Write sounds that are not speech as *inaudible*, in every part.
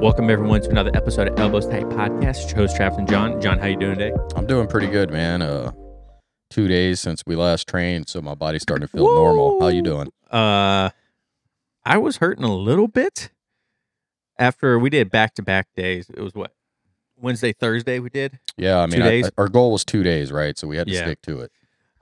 Welcome everyone to another episode of Elbows Tight Podcast. Your host Travis and Jon. Jon, how you doing today? I'm doing pretty good, man. Uh, two days since we last trained, so my body's starting to feel normal. How you doing? Uh, I was hurting a little bit after we did back to back days. It was what Wednesday, Thursday we did. Yeah, I mean, I-? I- our goal was two days, right? So we had to Yeah. stick to it.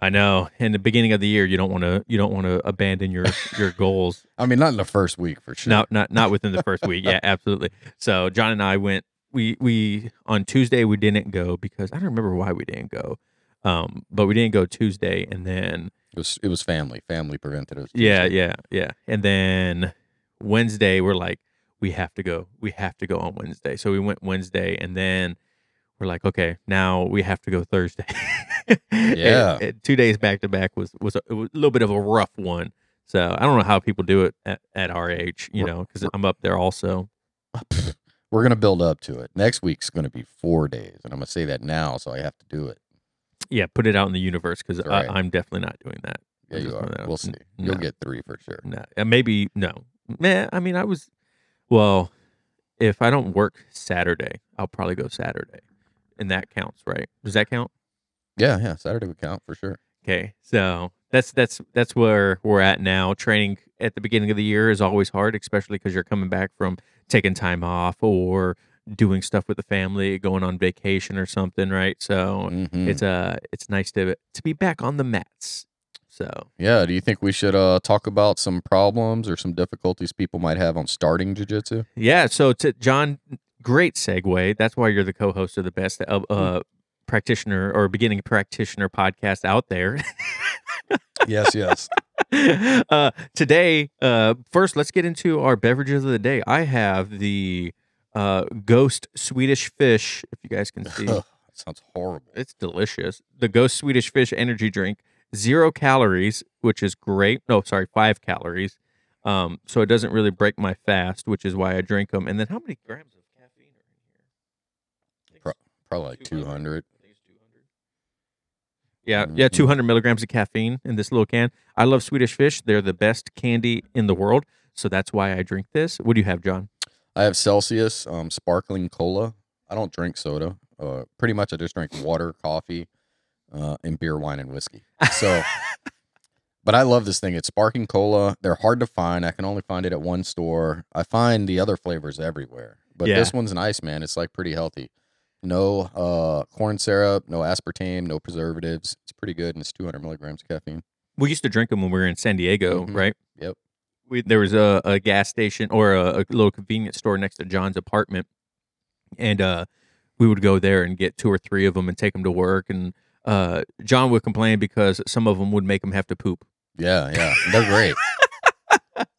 I know. In the beginning of the year, you don't want to you don't want to abandon your your *laughs* goals. I mean, not in the first week for sure. No, not not within the first week. Yeah, *laughs* absolutely. So Jon and I went. We we on Tuesday we didn't go because I don't remember why we didn't go. Um, but we didn't go Tuesday, and then it was it was family. Family prevented us. Yeah, yeah, yeah. And then Wednesday, we're like, we have to go. We have to go on Wednesday. So we went Wednesday, and then we're like, okay, now we have to go Thursday. *laughs* Yeah. and two days back to back was was a, was a little bit of a rough one. So I don't know how people do it at, at our age, you We're- know, because I'm up there also. *sighs* We're gonna build up to it. Next week's gonna be four days, and I'm gonna say that now, so I have to do it. Yeah, put it out in the universe because right. I'm definitely not doing that. Yeah, you are. We'll see. N- You'll get three for sure. No, uh, maybe no. Man, I mean, I was. Well, if I don't work Saturday, I'll probably go Saturday, and that counts, right? Does that count? Yeah, yeah. Saturday would count for sure. Okay, so that's that's that's where we're at now. Training at the beginning of the year is always hard, especially because you're coming back from taking time off or doing stuff with the family, going on vacation or something, right? So Mhm. it's uh it's nice to to be back on the mats. So Yeah. Do you think we should uh talk about some problems or some difficulties people might have on starting jujitsu? Yeah. So, to Jon, great segue. That's why you're the co-host of the best uh, uh, practitioner or beginning practitioner podcast out there. yes, yes. *laughs* uh, today, uh, first, let's get into our beverages of the day. I have the uh, Ghost Swedish Fish. If you guys can *laughs* see, that sounds horrible. it's delicious. The Ghost Swedish Fish energy drink, zero calories, which is great. No, sorry, five calories. Um, so it doesn't really break my fast, which is why I drink them. And then how many grams of caffeine are in here? I think Pro- it's Probably like 200. I think it's 200. Yeah, yeah, Mhm. 200 milligrams of caffeine in this little can. I love Swedish Fish. They're the best candy in the world. So that's why I drink this. What do you have, Jon? I have Celsius um, sparkling cola. I don't drink soda. Uh, pretty much, I just drink water, coffee, uh, and beer, wine, and whiskey. So, *laughs* but I love this thing. It's sparkling cola. They're hard to find. I can only find it at one store. I find the other flavors everywhere, but Yeah. this one's nice, man. It's like pretty healthy. No uh, corn syrup, no aspartame, no preservatives. It's pretty good, and it's 200 milligrams of caffeine. We used to drink them when we were in San Diego, Mhm. right? Yep. We, there was a, a gas station or a, a little convenience store next to Jon's apartment, and uh, we would go there and get two or three of them and take them to work. And uh, Jon would complain because some of them would make him have to poop. Yeah, yeah, they're great.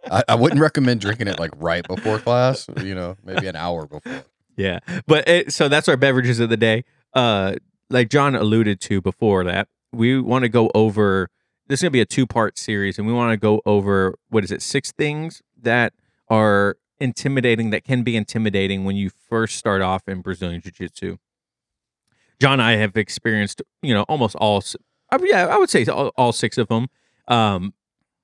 I, I wouldn't recommend drinking it like right before class. You know, maybe an hour before. Yeah, but it, so that's our beverages of the day. Uh, like Jon alluded to before that, we want to go over. This is gonna be a two-part series, and we want to go over what is it? Six things that are intimidating that can be intimidating when you first start off in Brazilian Jiu-Jitsu. Jon I have experienced, you know, almost all. Yeah, I would say all, all six of them. Um,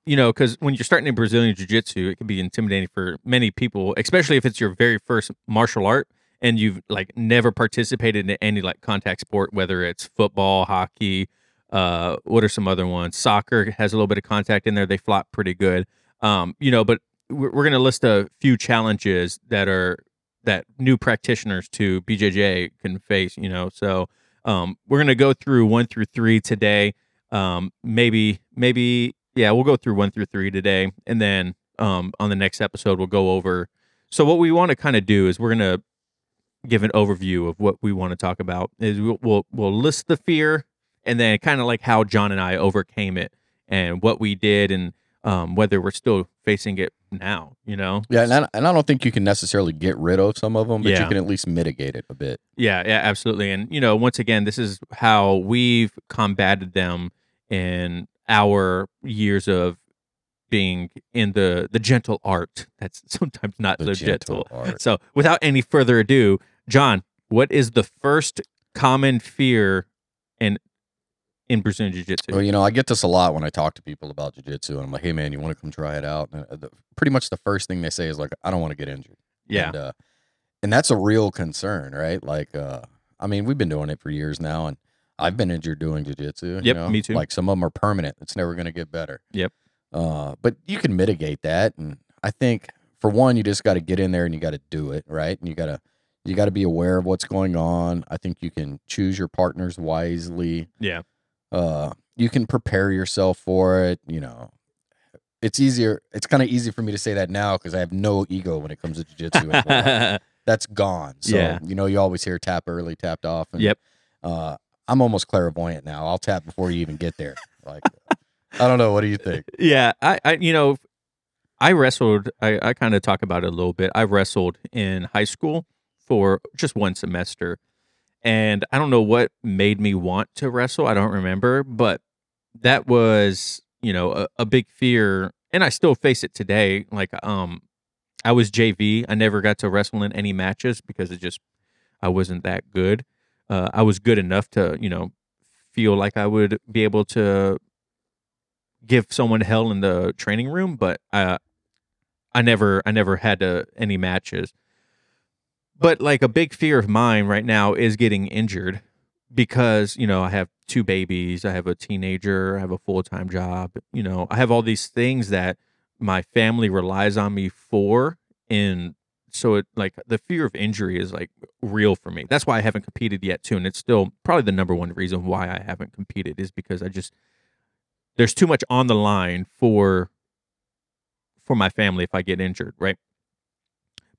you know, because when you're starting in Brazilian Jiu Jitsu, it can be intimidating for many people, especially if it's your very first martial art and you've like never participated in any like contact sport, whether it's football, hockey, uh, what are some other ones? Soccer has a little bit of contact in there. They flop pretty good. Um, you know, but we're, we're going to list a few challenges that are that new practitioners to BJJ can face. You know, so um, we're going to go through one through three today. Um, maybe, maybe, yeah, we'll go through one through three today, and then um, on the next episode we'll go over. So what we want to kind of do is we're going to give an overview of what we want to talk about. Is we'll we'll, we'll list the fear, and then kind of like how Jon and I overcame it, and what we did, and um, whether we're still facing it now. You know, Yeah, and I, and I don't think you can necessarily get rid of some of them, but Yeah. you can at least mitigate it a bit. Yeah, yeah, absolutely. And you know, once again, this is how we've combated them in our years of being in the the gentle art. That's *laughs* sometimes not The so gentle gentle. art. So, without any further ado, Jon, what is the first common fear in in Brazilian Jiu Jitsu? Well, you know, I get this a lot when I talk to people about jujitsu, and I'm like, "Hey, man, you want to come try it out?" And uh, the, pretty much the first thing they say is like, "I don't want to get injured." yeah, And, uh, and that's a real concern, right? Like, uh, I mean, we've been doing it for years now, and I've been injured doing jujitsu. you Yep, know? me too. Like some of them are permanent. It's never going to get better. Yep. Uh, but you can mitigate that, and I think for one, you just got to get in there and you got to do it, right? And you got to you got to be aware of what's going on. I think you can choose your partners wisely. Yeah. Uh, you can prepare yourself for it. You know, it's easier. It's kind of easy for me to say that now because I have no ego when it comes to jujitsu. *laughs* That's gone. So Yeah. you know, you always hear tap early, tapped off. And, Yep. Uh, I'm almost clairvoyant now. I'll tap before you even get there. Like, I don't know. What do you think? *laughs* yeah, I, I you know, I wrestled. I, I kind of talk about it a little bit. I wrestled in high school for just one semester, and I don't know what made me want to wrestle. I don't remember, but that was you know a, a big fear, and I still face it today. Like, um, I was JV. I never got to wrestle in any matches because it just I wasn't that good. Uh, I was good enough to you know feel like I would be able to give someone hell in the training room, but uh, I never I never had to, any matches. But like a big fear of mine right now is getting injured because you know I have two babies, I have a teenager, I have a full time job. You know I have all these things that my family relies on me for, and so it like the fear of injury is like real for me. That's why I haven't competed yet too, and it's still probably the number one reason why I haven't competed is because I just there's too much on the line for for my family if I get injured, right?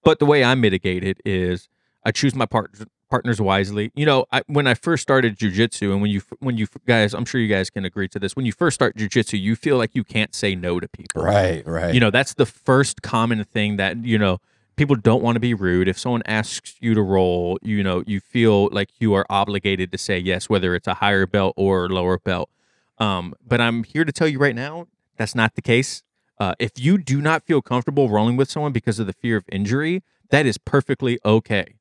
But the way I mitigate it is I choose my part, partners wisely. You know, I, when I first started jujitsu, and when you when you guys, I'm sure you guys can agree to this. When you first start jujitsu, you feel like you can't say no to people, Right, right. You know, that's the first common thing that you know people don't want to be rude. If someone asks you to roll, you know, you feel like you are obligated to say yes, whether it's a higher belt or lower belt. Um, but I'm here to tell you right now, that's not the case. Uh, if you do not feel comfortable rolling with someone because of the fear of injury, that is perfectly okay.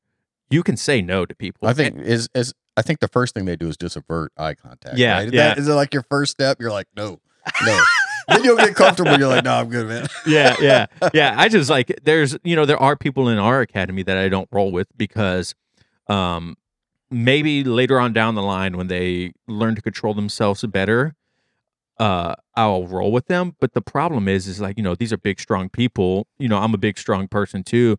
You can say no to people. I think is is I think the first thing they do is just avert eye contact. Yeah, right? yeah. That, is it like your first step? You're like, no, no. *laughs* then you'll get comfortable. You're like, no, I'm good, man. yeah, yeah, *laughs* yeah. I just like there's you know there are people in our academy that I don't roll with because, um, maybe later on down the line when they learn to control themselves better, uh, I'll roll with them. But the problem is, is like you know these are big strong people. You know I'm a big strong person too,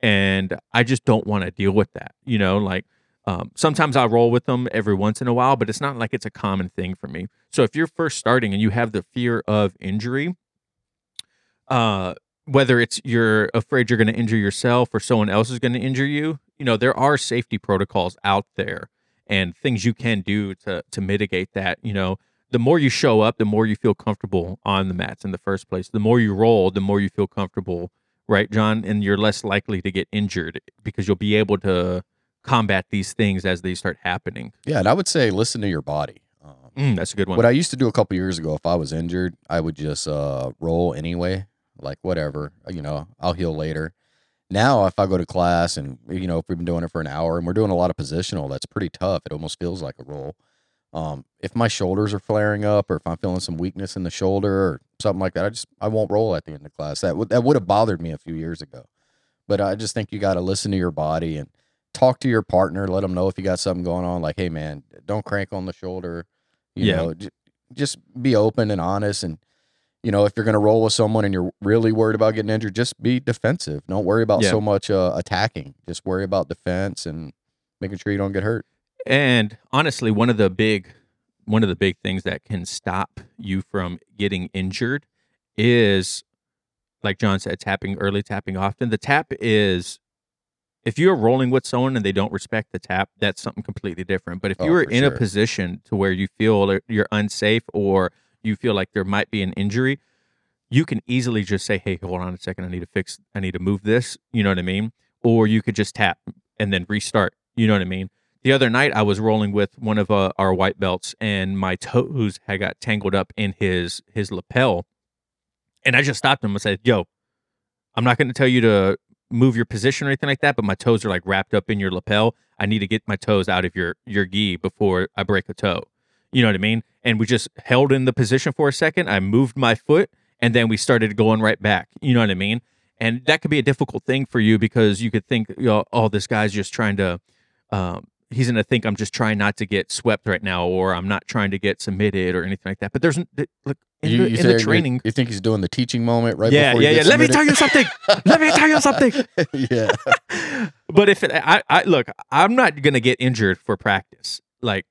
and I just don't want to deal with that. You know, like um, sometimes I roll with them every once in a while, but it's not like it's a common thing for me. So if you're first starting and you have the fear of injury, uh, whether it's you're afraid you're going to injure yourself or someone else is going to injure you, you know there are safety protocols out there and things you can do to to mitigate that. You know, the more you show up, the more you feel comfortable on the mats in the first place. The more you roll, the more you feel comfortable, right, Jon? And you're less likely to get injured because you'll be able to combat these things as they start happening. Yeah, and I would say listen to your body. Um, Mm, that's a good one. what I used to do a couple years ago, if I was injured, I would just uh, roll anyway, like whatever. You know, I'll heal later. Now, if I go to class and you know if we've been doing it for an hour and we're doing a lot of positional, that's pretty tough. It almost feels like a roll. Um, if my shoulders are flaring up or if I'm feeling some weakness in the shoulder or something like that, I just I won't roll at the end of class. That would that would have bothered me a few years ago, but I just think you got to listen to your body and talk to your partner. Let them know if you got something going on. Like, hey man, don't crank on the shoulder. You Yeah. know, j- just be open and honest. And you know, if you're gonna roll with someone and you're really worried about getting injured, just be defensive. Don't worry about Yeah. so much uh, attacking. Just worry about defense and making sure you don't get hurt. And honestly, one of the big one of the big things that can stop you from getting injured is like Jon said, tapping early, tapping often. The tap is if you're rolling with someone and they don't respect the tap, that's something completely different. But if Oh, you are in a position to where you feel you're unsafe or you feel like there might be an injury, you can easily just say, "Hey, hold on a second. I need to fix. I need to move this." You know what I mean? Or you could just tap and then restart. You know what I mean? The other night, I was rolling with one of uh, our white belts, and my toes had got tangled up in his his lapel, and I just stopped him and said, "Yo, I'm not going to tell you to move your position or anything like that, but my toes are like wrapped up in your lapel. I need to get my toes out of your your gi before I break a toe. You know what I mean? And we just held in the position for a second. I moved my foot, and then we started going right back. You know what I mean? and that could be a difficult thing for you because you could think, you know, oh, this guy's just trying to, um, he's gonna think I'm just trying not to get swept right now, or I'm not trying to get submitted or anything like that. But there's look in, You, the, you in the training. You think he's doing the teaching moment right yeah, before yeah, yeah. Let me tell you something. Let me tell you something. *laughs* yeah. *laughs* but if it, I, I look, I'm not gonna get injured for practice. Like,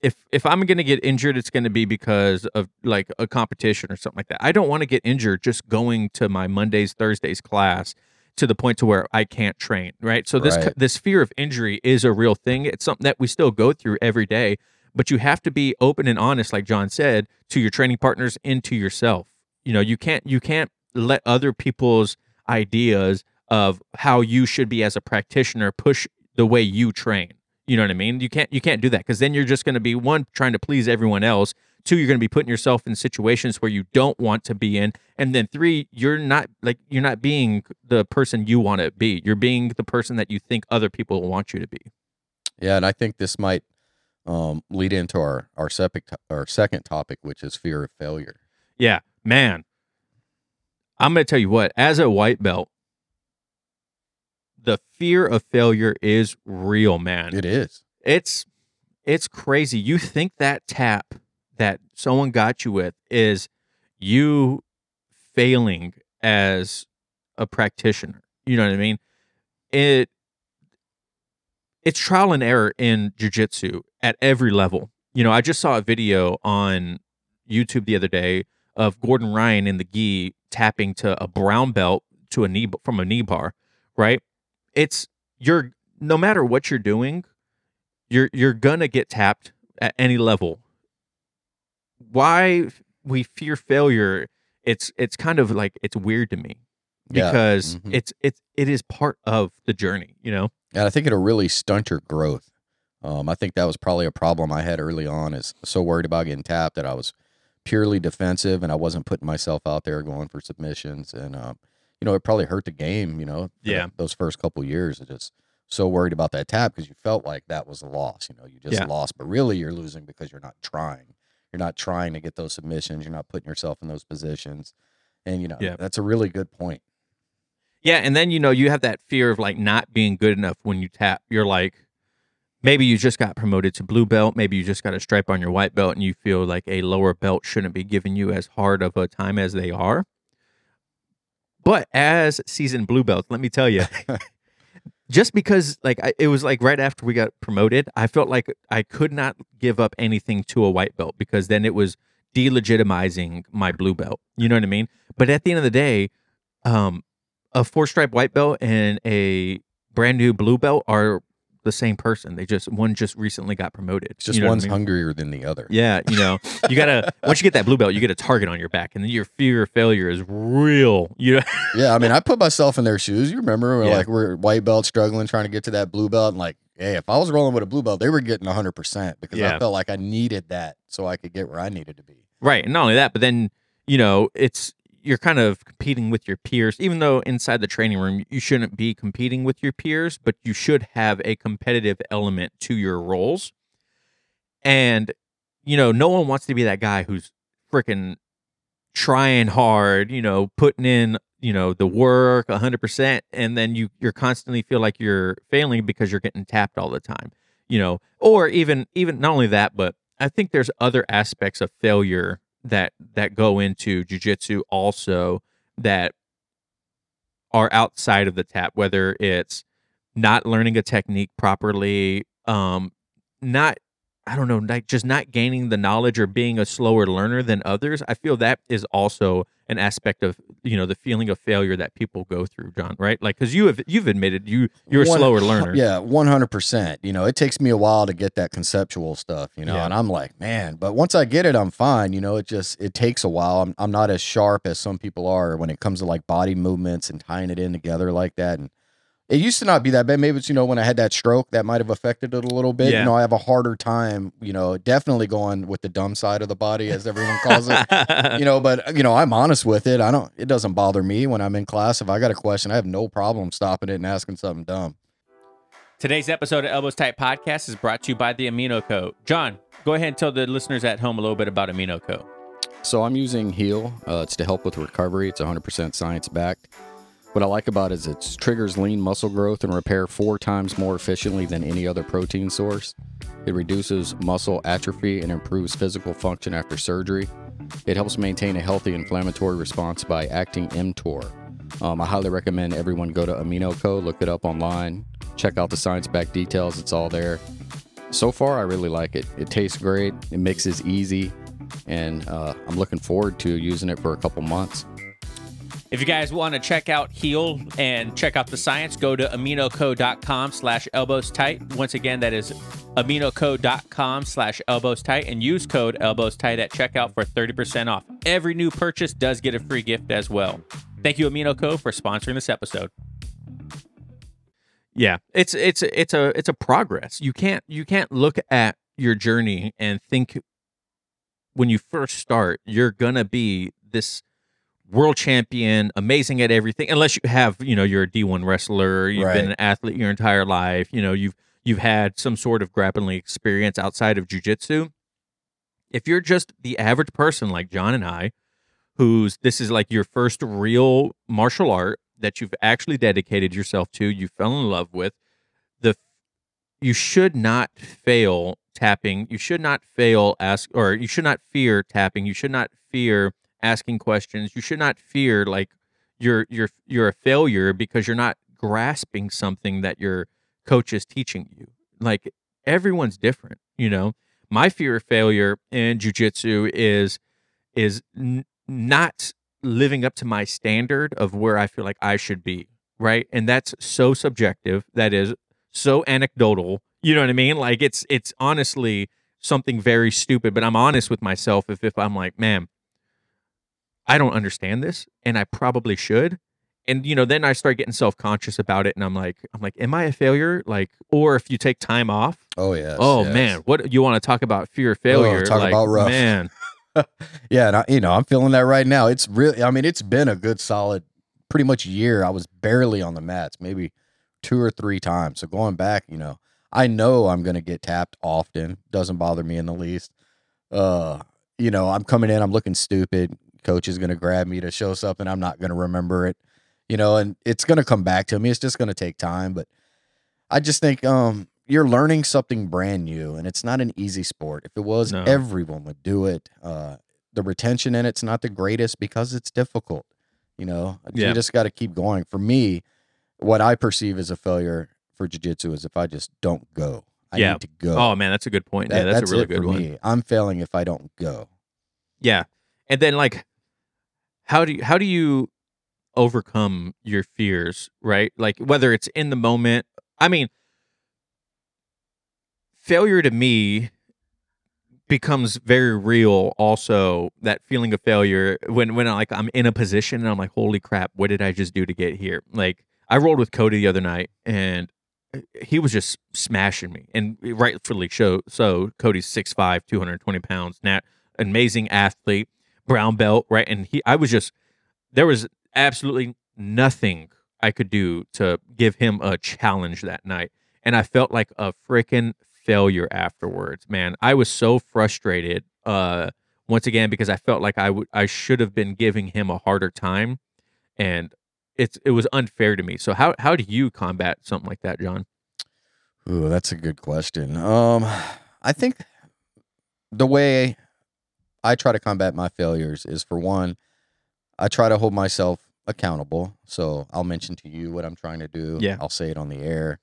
if if I'm gonna get injured, it's gonna be because of like a competition or something like that. I don't want to get injured just going to my Mondays Thursdays class to the point to where I can't train. Right. So this Right. this fear of injury is a real thing. It's something that we still go through every day. But you have to be open and honest, like Jon said, to your training partners and to yourself. You know, you can't you can't let other people's ideas of how you should be as a practitioner push the way you train. You know what I mean? You can't you can't do that because then you're just going to be one trying to please everyone else. Two, you're going to be putting yourself in situations where you don't want to be in, and then three, you're not like you're not being the person you want to be. You're being the person that you think other people want you to be. Yeah, and I think this might um, lead into our our second our second topic, which is fear of failure. Yeah, man. I'm going to tell you what, as a white belt, the fear of failure is real, man. It is. it's it's crazy. You think that tap that someone got you with is you failing as a practitioner. You know what I mean? It it's trial and error in jujitsu at every level. You know, I just saw a video on YouTube the other day of Gordon Ryan in the gi tapping to a brown belt to a knee from a knee bar, right? It's you're no matter what you're doing, you're you're gonna get tapped at any level. Why we fear failure? It's it's kind of like it's weird to me Yeah. because Mhm. it's it's it is part of the journey. You know? And I think it'll really stunt your growth. Um, I think that was probably a problem I had early on. Is so worried about getting tapped that I was purely defensive and I wasn't putting myself out there going for submissions. And um, you know, it probably hurt the game. You know, Yeah. Those first couple years, it just so worried about that tap because you felt like that was a loss. You know, you just Yeah. lost, but really you're losing because you're not trying. You're not trying to get those submissions. You're not putting yourself in those positions. And you know, Yeah. that's a really good point. Yeah, and then you know you have that fear of like not being good enough when you tap. You're like, maybe you just got promoted to blue belt, maybe you just got a stripe on your white belt, and you feel like a lower belt shouldn't be giving you as hard of a time as they are. But as seasoned blue belts, let me tell you, *laughs* just because like I, it was like right after we got promoted, I felt like I could not give up anything to a white belt because then it was delegitimizing my blue belt. You know what I mean? But at the end of the day, um, a four stripe white belt and a brand new blue belt are the same person. They just one just recently got promoted. It's just You know what I one's mean? hungrier than the other. Yeah, you know, you gotta *laughs* once you get that blue belt, you get a target on your back, and then your fear of failure is real. You know, *laughs* Yeah, I mean, I put myself in their shoes. You remember, we're Yeah. like we're white belt struggling, trying to get to that blue belt, and like, hey, if I was rolling with a blue belt, they were getting hundred percent because Yeah. I felt like I needed that so I could get where I needed to be. right? And not only that, but then you know, it's you're kind of competing with your peers, even though inside the training room you shouldn't be competing with your peers, but you should have a competitive element to your rolls. And you know, no one wants to be that guy who's freaking trying hard, you know, putting in, you know, the work 100% and then you you're constantly feel like you're failing because you're getting tapped all the time. You know, or even even not only that, but I think there's other aspects of failure that that go into jujitsu also that are outside of the tap, whether it's not learning a technique properly, um, not I don't know, like just not gaining the knowledge or being a slower learner than others. I feel that is also an aspect of you know the feeling of failure that people go through, Jon. Right? Like because you have you've admitted you you're a One- slower learner. Yeah, one hundred percent. You know, it takes me a while to get that conceptual stuff. You know, Yeah. and I'm like, man, but once I get it, I'm fine. You know, it just it takes a while. I'm I'm not as sharp as some people are when it comes to like body movements and tying it in together like that. And it used to not be that bad. Maybe it's you know when I had that stroke that might have affected it a little bit. Yeah. You know, I have a harder time. You know, definitely going with the dumb side of the body, as everyone calls it. *laughs* you know but you know i'm honest with it i don't it doesn't bother me when i'm in class if i got a question i have no problem stopping it and asking something dumb Today's episode of Elbows Tight Podcast is brought to you by the Amino Co. Jon, go ahead and tell the listeners at home a little bit about Amino Co. so i'm using heal uh, it's to help with recovery it's 100% science backed What I like about it is it triggers lean muscle growth and repair four times more efficiently than any other protein source. It reduces muscle atrophy and improves physical function after surgery. It helps maintain a healthy inflammatory response by acting mTOR. Um, I highly recommend everyone go to AminoCo, look it up online, check out the science back details. It's all there. So far, I really like it. It tastes great. It mixes easy, and uh, I'm looking forward to using it for a couple months. If you guys want to check out Heal and check out the science, go to aminoco.com slash elbows tight. Once again, that is aminoco.com slash elbows tight and use code elbows tight at checkout for 30% off. Every new purchase does get a free gift as well. Thank you, AminoCo, for sponsoring this episode. Yeah, it's it's it's a it's a progress. You can't you can't look at your journey and think when you first start you're gonna be this world champion, amazing at everything. Unless you have you know you're a D1 wrestler, you've Right. been an athlete your entire life. You know you've you've had some sort of grappling experience outside of jujitsu. If you're just the average person like Jon and I, who's this is like your first real martial art that you've actually dedicated yourself to, you fell in love with, the you should not fail tapping. You should not fail ask or you should not fear tapping. You should not fear asking questions. You should not fear like you're you're you're a failure because you're not grasping something that your coach is teaching you. Like everyone's different, you know. My fear of failure in jujitsu is is n- not living up to my standard of where I feel like I should be, right? And that's so subjective. That is so anecdotal. You know what I mean? Like it's it's honestly something very stupid, but I'm honest with myself if if I'm like, man, I don't understand this and I probably should. And you know, then I start getting self-conscious about it and I'm like I'm like, am I a failure? Like or if you take time off, Oh yeah. oh yes. man, what you want to talk about fear of failure? talk like, about rough. Man, *laughs* yeah, and I, you know, I'm feeling that right now. It's really, I mean, it's been a good solid, pretty much year. I was barely on the mats, maybe two or three times. So going back, you know, I know I'm going to get tapped often. Doesn't bother me in the least. Uh, you know, I'm coming in, I'm looking stupid. Coach is going to grab me to show something. I'm not going to remember it, you know, and it's going to come back to me. It's just going to take time, but I just think, um, you're learning something brand new and it's not an easy sport. If it was, No. everyone would do it. Uh, the retention in it's not the greatest because it's difficult. You know, Yeah. you just got to keep going. For me, what I perceive as a failure for jujitsu is if I just don't go. I Yeah. need to go. oh man, that's a good point. That- yeah, that's, a really good for one. me. I'm failing if I don't go. Yeah. And then like how do you how do you overcome your fears, right? Like whether it's in the moment. I mean failure to me becomes very real also that feeling of failure when when like I'm in a position and I'm like holy crap what did I just do to get here like I rolled with Cody the other night and uh, he was just smashing me and rightfully so so Cody's 6'5 220 pounds nat amazing athlete brown belt right? And he I was just there was absolutely nothing I could do to give him a challenge that night. And I felt like a freaking failure afterwards man. I was so frustrated uh once again because I felt like I would I should have been giving him a harder time. And it's it was unfair to me. So how how do you combat something like that Jon? Ooh, that's a good question. Um, I think the way I try to combat my failures is for one, I try to hold myself accountable. So I'll mention to you what I'm trying to do. Yeah. I'll say it on the air.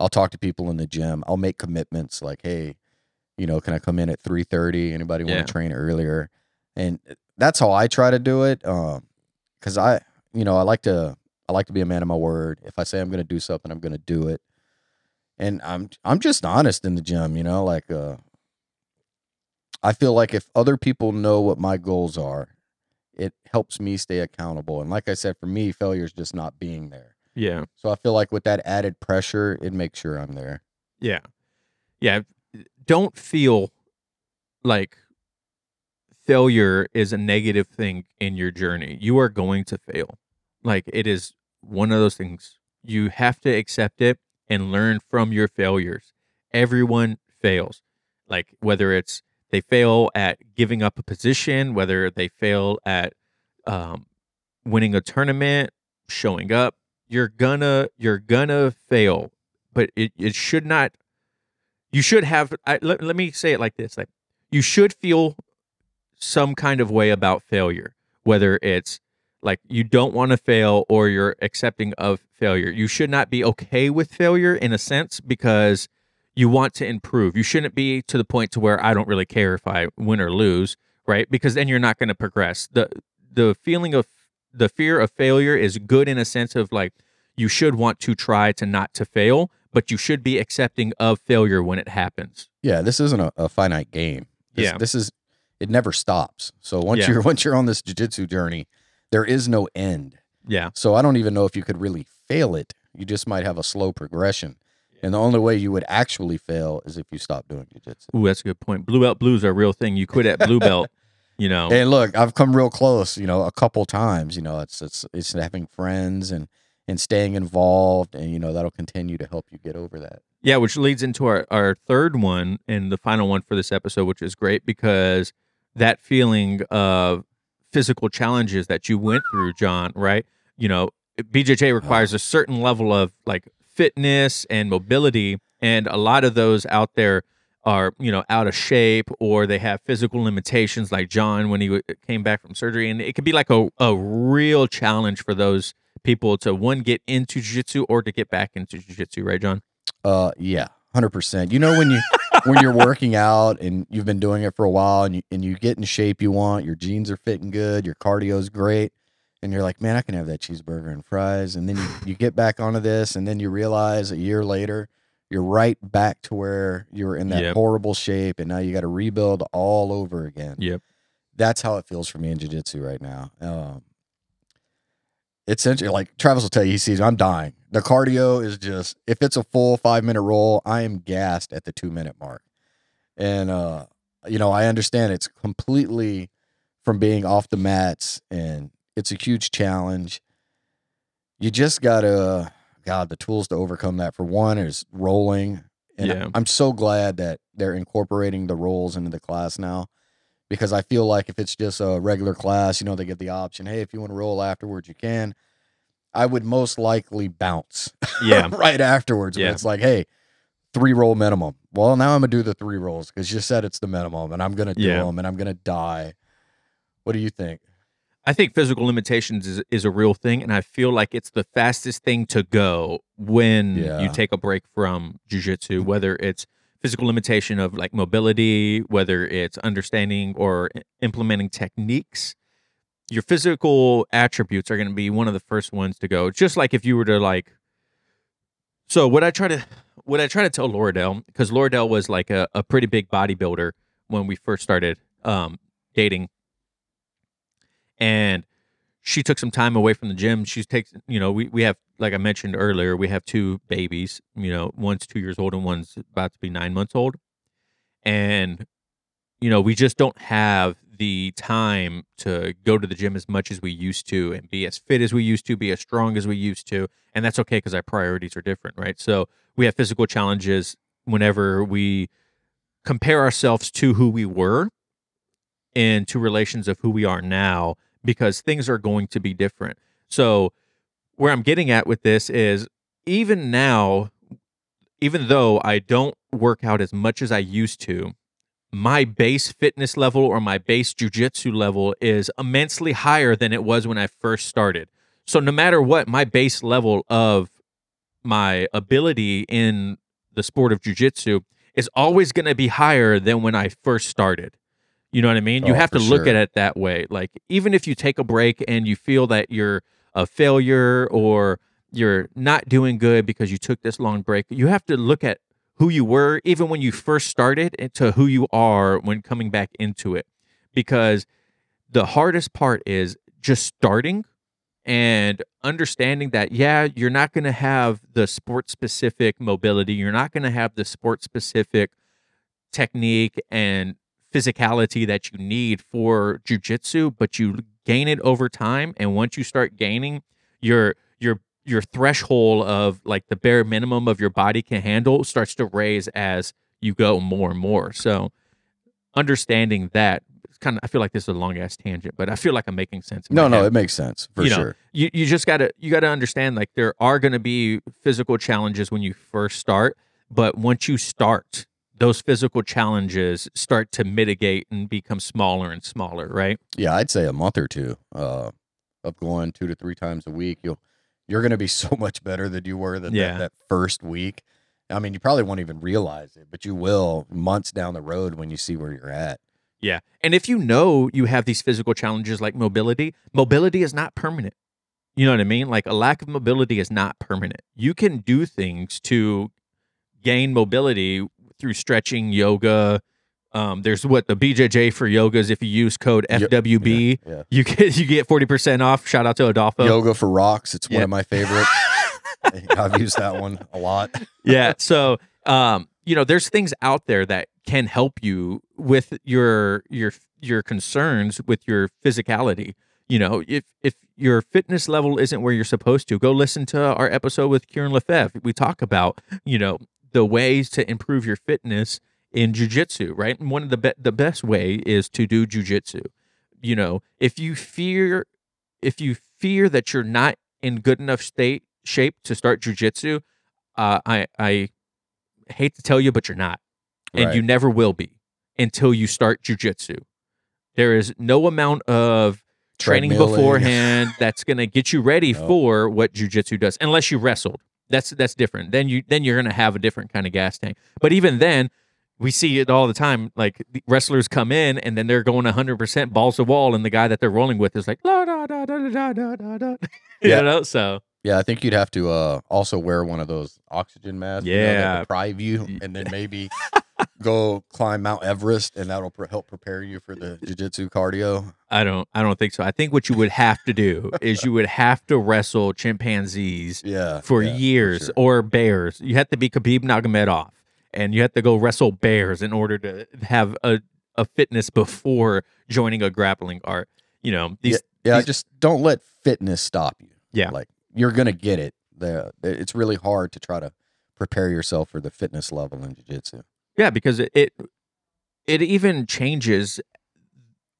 I'll talk to people in the gym. I'll make commitments like, hey, you know, can I come in at three thirty? Anybody want Yeah. to train earlier? And that's how I try to do it. Um, because I, you know, I like to I like to be a man of my word. If I say I'm going to do something, I'm going to do it and I'm I'm just honest in the gym, you know, like uh I feel like if other people know what my goals are, it helps me stay accountable. And like I said, for me, failure is just not being there. yeah So I feel like with that added pressure, it makes sure I'm there. Yeah. Yeah. Don't feel like failure is a negative thing in your journey. You are going to fail. Like it is one of those things. You have to accept it and learn from your failures. Everyone fails. Like whether it's they fail at giving up a position, whether they fail at um, winning a tournament, showing up. You're gonna you're gonna fail, but it, it should not. You should have. I, let, let me say it like this: like you should feel some kind of way about failure, whether it's like you don't want to fail or you're accepting of failure. You should not be okay with failure in a sense because you want to improve. You shouldn't be to the point to where I don't really care if I win or lose, right? Because then you're not going to progress. The the feeling of the fear of failure is good in a sense of like you should want to try to not to fail, but you should be accepting of failure when it happens. Yeah, this isn't a, a finite game. This, Yeah. this is it never stops. So once Yeah. you're once you're on this jujitsu journey, there is no end. Yeah. So I don't even know if you could really fail it. You just might have a slow progression. And the only way you would actually fail is if you stop doing jujitsu. Ooh, that's a good point. Blue belt blues are a real thing. You quit at blue belt, *laughs* you know. And look, I've come real close, you know, a couple times. You know, it's it's it's having friends and and staying involved, and you know that'll continue to help you get over that. Yeah, which leads into our, our third one and the final one for this episode, which is great because that feeling of physical challenges that you went through, Jon, right? You know, BJJ requires uh-huh. a certain level of like fitness and mobility, and a lot of those out there are, you know, out of shape or they have physical limitations like Jon when he came back from surgery. And it could be like a, a real challenge for those people to one, get into jiu-jitsu or to get back into jiu-jitsu, right, Jon? Uh, yeah, hundred percent. You know when you when you're working out and you've been doing it for a while, and you and you get in shape you want, your jeans are fitting good, your cardio's great, and you're like, man, I can have that cheeseburger and fries, and then you, you get back onto this, and then you realize a year later you're right back to where you were in that Yep. horrible shape, and now you got to rebuild all over again. Yep. that's how it feels for me in jiu-jitsu right now. Um, it's interesting. Like Travis will tell you, he sees I'm dying. The cardio is just if it's a full five minute roll, I am gassed at the two minute mark. And uh, you know, I understand it's completely from being off the mats and it's a huge challenge. You just gotta God, the tools to overcome that for one is rolling. And Yeah. I'm so glad that they're incorporating the rolls into the class now because I feel like if it's just a regular class, you know, they get the option, hey, if you want to roll afterwards, you can. I would most likely bounce Yeah. *laughs* right afterwards. Yeah. It's like, hey, three roll minimum. Well, now I'm gonna do the three rolls because you said it's the minimum, and I'm gonna do Yeah. them, and I'm gonna die. What do you think? I think physical limitations is, is a real thing, and I feel like it's the fastest thing to go when Yeah. you take a break from jujitsu, whether it's physical limitation of like mobility, whether it's understanding or implementing techniques. Your physical attributes are going to be one of the first ones to go. Just like if you were to like, so what I try to what I try to tell Lauradell because Lauradell was like a, a pretty big bodybuilder when we first started um, dating and she took some time away from the gym. She takes, you know, we, we have, like I mentioned earlier, we have two babies, you know, one's two years old and one's about to be nine months old. And, you know, we just don't have the time to go to the gym as much as we used to and be as fit as we used to, be as strong as we used to. And that's okay because our priorities are different, right? So we have physical challenges whenever we compare ourselves to who we were and to relations of who we are now because things are going to be different. So, where I'm getting at with this is even now, even though I don't work out as much as I used to, my base fitness level or my base jujitsu level is immensely higher than it was when I first started. So, no matter what, my base level of my ability in the sport of jujitsu is always going to be higher than when I first started. You know what I mean? you Oh, have to look sure. at it that way. Like even if you take a break and you feel that you're a failure or you're not doing good because you took this long break, you have to look at who you were even when you first started and to who you are when coming back into it. Because the hardest part is just starting and understanding that yeah, you're not going to have the sport specific mobility, you're not going to have the sport specific technique and physicality that you need for jujitsu, but you gain it over time. And once you start gaining, your your your threshold of like the bare minimum of your body can handle starts to raise as you go more and more. So understanding that kind of I feel like this is a long ass tangent, but I feel like I'm making sense. No, no, head. it makes sense for You know, sure. you you just gotta you gotta understand like there are gonna be physical challenges when you first start, but once you start, those physical challenges start to mitigate and become smaller and smaller, right? Yeah, I'd say a month or two uh, of going two to three times a week. You'll you're going to be *laughs* so much better than you were than Yeah. that, that first week. I mean, you probably won't even realize it, but you will months down the road when you see where you're at. Yeah. And if you know you have these physical challenges like mobility, mobility is not permanent. You know what I mean? Like a lack of mobility is not permanent. You can do things to gain mobility through stretching, yoga. Um, there's what the BJJ for yogas. If you use code FWB, Yeah. you get you get forty percent off. Shout out to Adolfo. Yoga for rocks. It's one of my favorites. *laughs* I've used that one a lot. yeah. So, um, you know, there's things out there that can help you with your your your concerns with your physicality. You know, if if your fitness level isn't where you're supposed to, go listen to our episode with Kieran Lefebvre. We talk about you know the ways to improve your fitness in jujitsu, right? And one of the be- the best way is to do jujitsu. You know, if you fear if you fear that you're not in good enough state shape to start jujitsu, uh, I I hate to tell you, but you're not, and Right. you never will be until you start jujitsu. There is no amount of training beforehand that's going to get you ready *laughs* No. for what jujitsu does, unless you wrestled. That's that's different. Then you then you're going to have a different kind of gas tank. But even then, we see it all the time. Like the wrestlers come in and then they're going 100 percent balls to wall, and the guy that they're rolling with is like la da da da da da da da. *laughs* Yeah. You know, so Yeah, I think you'd have to uh, also wear one of those oxygen masks. you know, Yeah. deprive you, and then maybe *laughs* go climb Mount Everest, and that'll pr- help prepare you for the jujitsu cardio. I don't I don't think so. I think what you would have to do is you would have to wrestle chimpanzees *laughs* Yeah, for yeah, years sure. or bears. You have to be Khabib Nurmagomedov and you have to go wrestle bears in order to have a, a fitness before joining a grappling art. You know, these yeah, these- just don't let fitness stop you. Yeah. like you're gonna get it. The it's really hard to try to prepare yourself for the fitness level in jiu-jitsu. Yeah, because it, it even changes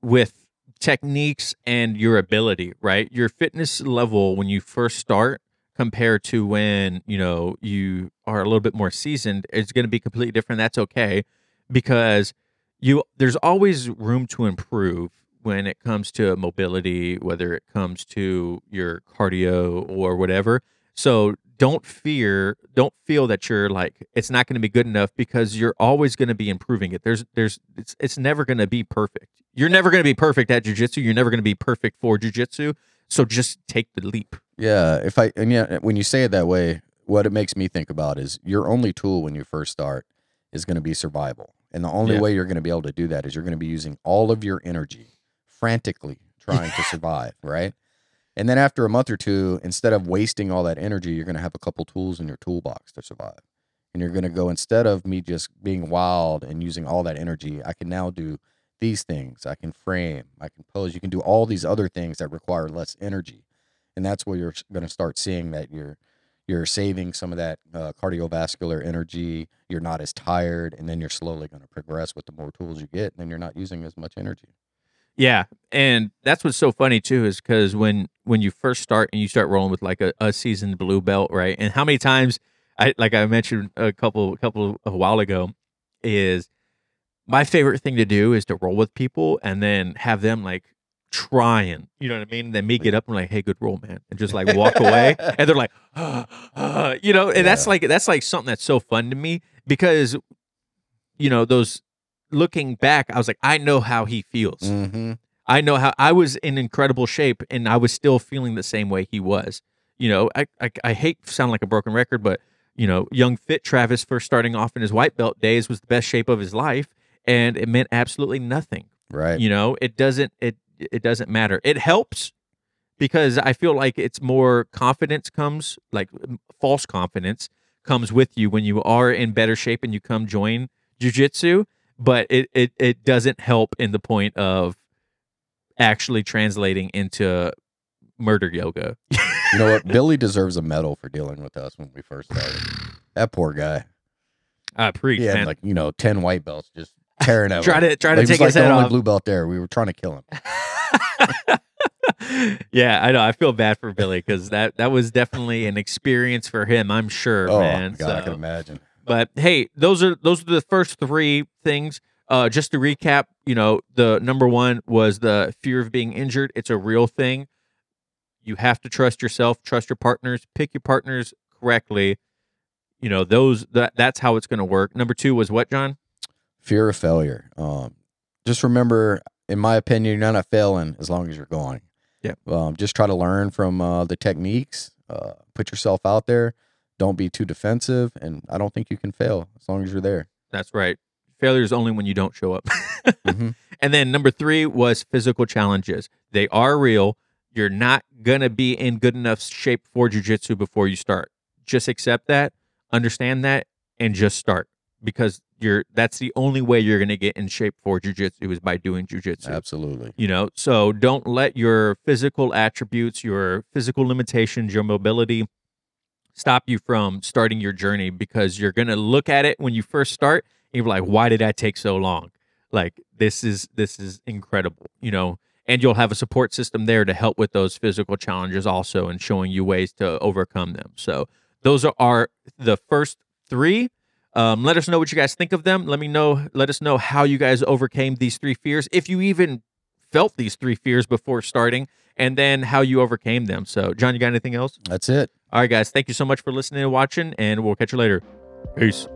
with techniques and your ability, right? Your fitness level when you first start compared to when, you know, you are a little bit more seasoned, it's going to be completely different. That's okay because you there's always room to improve when it comes to mobility, whether it comes to your cardio or whatever. So don't fear, don't feel that you're like it's not going to be good enough because you're always going to be improving it. There's there's it's it's never going to be perfect. You're never going to be perfect at jujitsu. You're never going to be perfect for jujitsu. So just take the leap. Yeah, if I and yeah, when you say it that way, what it makes me think about is your only tool when you first start is going to be survival, and the only Yeah. way you're going to be able to do that is you're going to be using all of your energy frantically trying to survive, right? And then after a month or two, instead of wasting all that energy, you're going to have a couple tools in your toolbox to survive. And you're going to go instead of me just being wild and using all that energy, I can now do these things. I can frame, I can pose. You can do all these other things that require less energy. And that's where you're going to start seeing that you're you're saving some of that uh, cardiovascular energy. You're not as tired, and then you're slowly going to progress with the more tools you get. And then you're not using as much energy. Yeah, and that's what's so funny too is because when when you first start and you start rolling with like a, a seasoned blue belt, right? And how many times I like I mentioned a couple a couple a while ago is my favorite thing to do is to roll with people and then have them like trying, you know what I mean? Then me get up and like, hey, good roll, man, and just like *laughs* walk away, and they're like, you know, and that's like that's like something that's so fun to me because you know those looking back, I was like, I know how he feels. Mm-hmm. I know how I was in incredible shape and I was still feeling the same way he was. You know, I I, I hate sound like a broken record, but you know, young fit Travis first starting off in his white belt days was the best shape of his life, and it meant absolutely nothing. Right. You know, it doesn't it it doesn't matter. It helps because I feel like it's more confidence comes like false confidence comes with you when you are in better shape and you come join jujitsu, but it, it it doesn't help in the point of actually translating into murder yoga. *laughs* You know what? Billy deserves a medal for dealing with us when we first started. That poor guy. I preach, He had man. like, you know, 10 white belts just tearing *laughs* at Try to- try to He was take like his the head only off. blue belt there. We were trying to kill him. *laughs* yeah, I know. I feel bad for Billy because that that was definitely an experience for him. I'm sure, oh man. God, I can imagine. But hey, those are those are the first three things. Uh, just to recap, you know, the number one was the fear of being injured. It's a real thing. You have to trust yourself, trust your partners, pick your partners correctly. You know, those that that's how it's going to work. Number two was what, Jon? Fear of failure. Um, just remember, in my opinion, you're not failing as long as you're going. Yeah. Um, just try to learn from uh, the techniques. Uh, put yourself out there. Don't be too defensive, and I don't think you can fail as long as you're there. That's right. Failure is only when you don't show up. Mhm. *laughs* And then number three was physical challenges. They are real. You're not gonna be in good enough shape for jujitsu before you start. Just accept that, understand that, and just start because you're. That's the only way you're gonna get in shape for jujitsu is by doing jujitsu. Absolutely. You know, so don't let your physical attributes, your physical limitations, your mobility stop you from starting your journey because you're to look at it when you first start and you're like, why did that take so long? Like this is this is incredible, you know. And you'll have a support system there to help with those physical challenges also and showing you ways to overcome them. So those are, are the first three. Um, let us know what you guys think of them. Let me know. Let us know how you guys overcame these three fears. If you even felt these three fears before starting, and then how you overcame them. So, Jon, you got anything else? That's it. All right, guys. Thank you so much for listening and watching, and we'll catch you later. Peace.